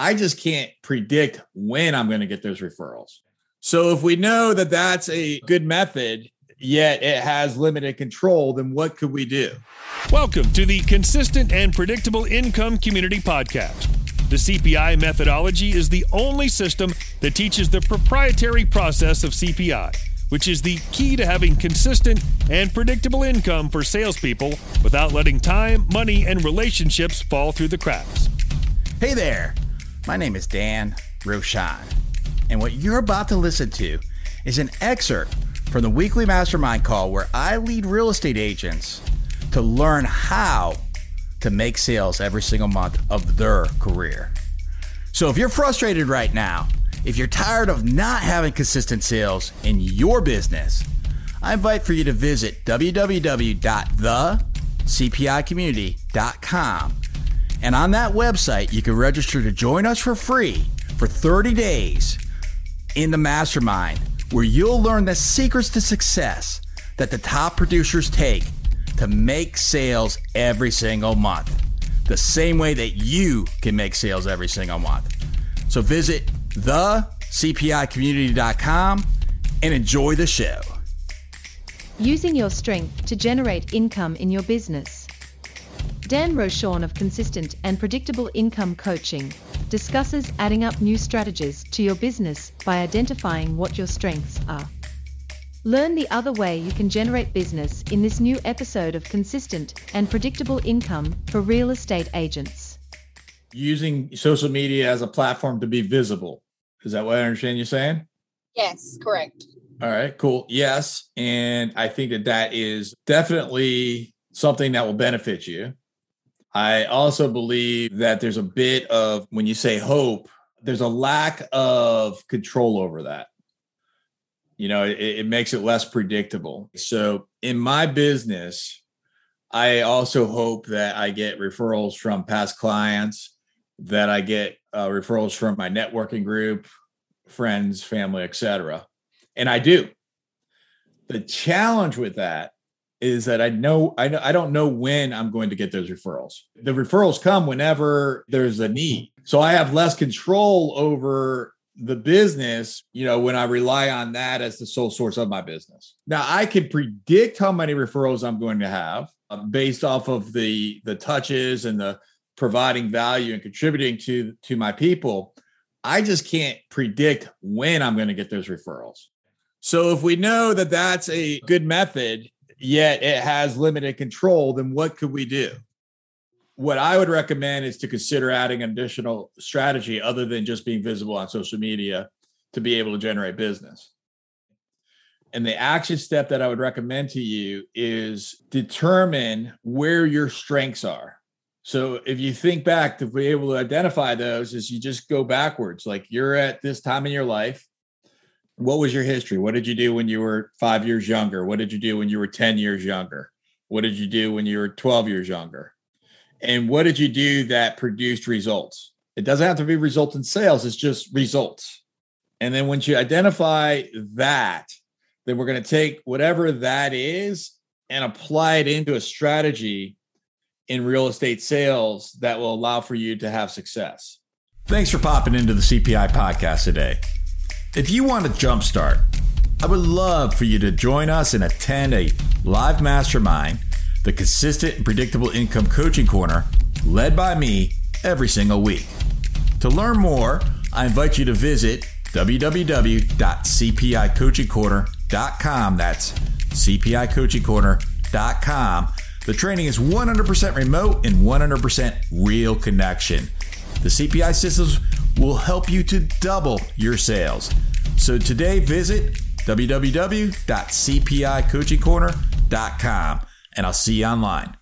I just can't predict when I'm going to get those referrals. So if we know that that's a good method, yet it has limited control, then what could we do? Welcome to the Consistent and Predictable Income Community Podcast. The CPI methodology is the only system that teaches the proprietary process of CPI, which is the key to having consistent and predictable income for salespeople without letting time, money, and relationships fall through the cracks. Hey there, my name is Dan Rochon, and what you're about to listen to is an excerpt from the weekly mastermind call where I lead real estate agents to learn how to make sales every single month of their career. So if you're frustrated right now, if you're tired of not having consistent sales in your business, I invite for you to visit www.thecpicommunity.com. And on that website, you can register to join us for free for 30 days in the mastermind, where you'll learn the secrets to success that the top producers take to make sales every single month, the same way that you can make sales every single month. So visit thecpicommunity.com and enjoy the show. Using your strength to generate income in your business. Dan Rochon of Consistent and Predictable Income Coaching discusses adding up new strategies to your business by identifying what your strengths are. Learn the other way you can generate business in this new episode of Consistent and Predictable Income for Real Estate Agents. Using social media as a platform to be visible. Is that what I understand you saying? Yes, correct. All right, cool. Yes. And I think that that is definitely something that will benefit you. I also believe that there's a bit of, when you say hope, there's a lack of control over that. You know it, it makes it less predictable. So in my business i also hope that i get referrals from past clients that i get uh, referrals from my networking group friends family etc and i do. The challenge with that is that I know I, I don't know when I'm going to get those referrals. The referrals come whenever there's a need. So I have less control over the business, you know, when I rely on that as the sole source of my business. Now I can predict how many referrals I'm going to have uh, based off of the the touches and the providing value and contributing to to my people. I just can't predict when I'm going to get those referrals. So if we know that that's a good method, yet it has limited control, then what could we do? what I would recommend is to consider adding additional strategy other than just being visible on social media to be able to generate business. And the action step that I would recommend to you is determine where your strengths are. So if you think back to be able to identify those, is you just go backwards. Like you're at this time in your life. What was your history? What did you do when you were five years younger? What did you do when you were 10 years younger? What did you do when you were 12 years younger? and what did you do that produced results? It doesn't have to be result in sales, it's just results. And then once you identify that, then we're going to take whatever that is and apply it into a strategy in real estate sales that will allow for you to have success. Thanks for popping into the CPI podcast today. If you want to jumpstart, I would love for you to join us and attend a live mastermind the consistent and predictable income coaching corner led by me every single week. To learn more, I invite you to visit www.cpicoachingcorner.com. That's cpicoachingcorner.com. The training is 100% remote and 100% real connection. The CPI systems will help you to double your sales. So today, visit www.cpicoachingcorner.com and I'll see you online.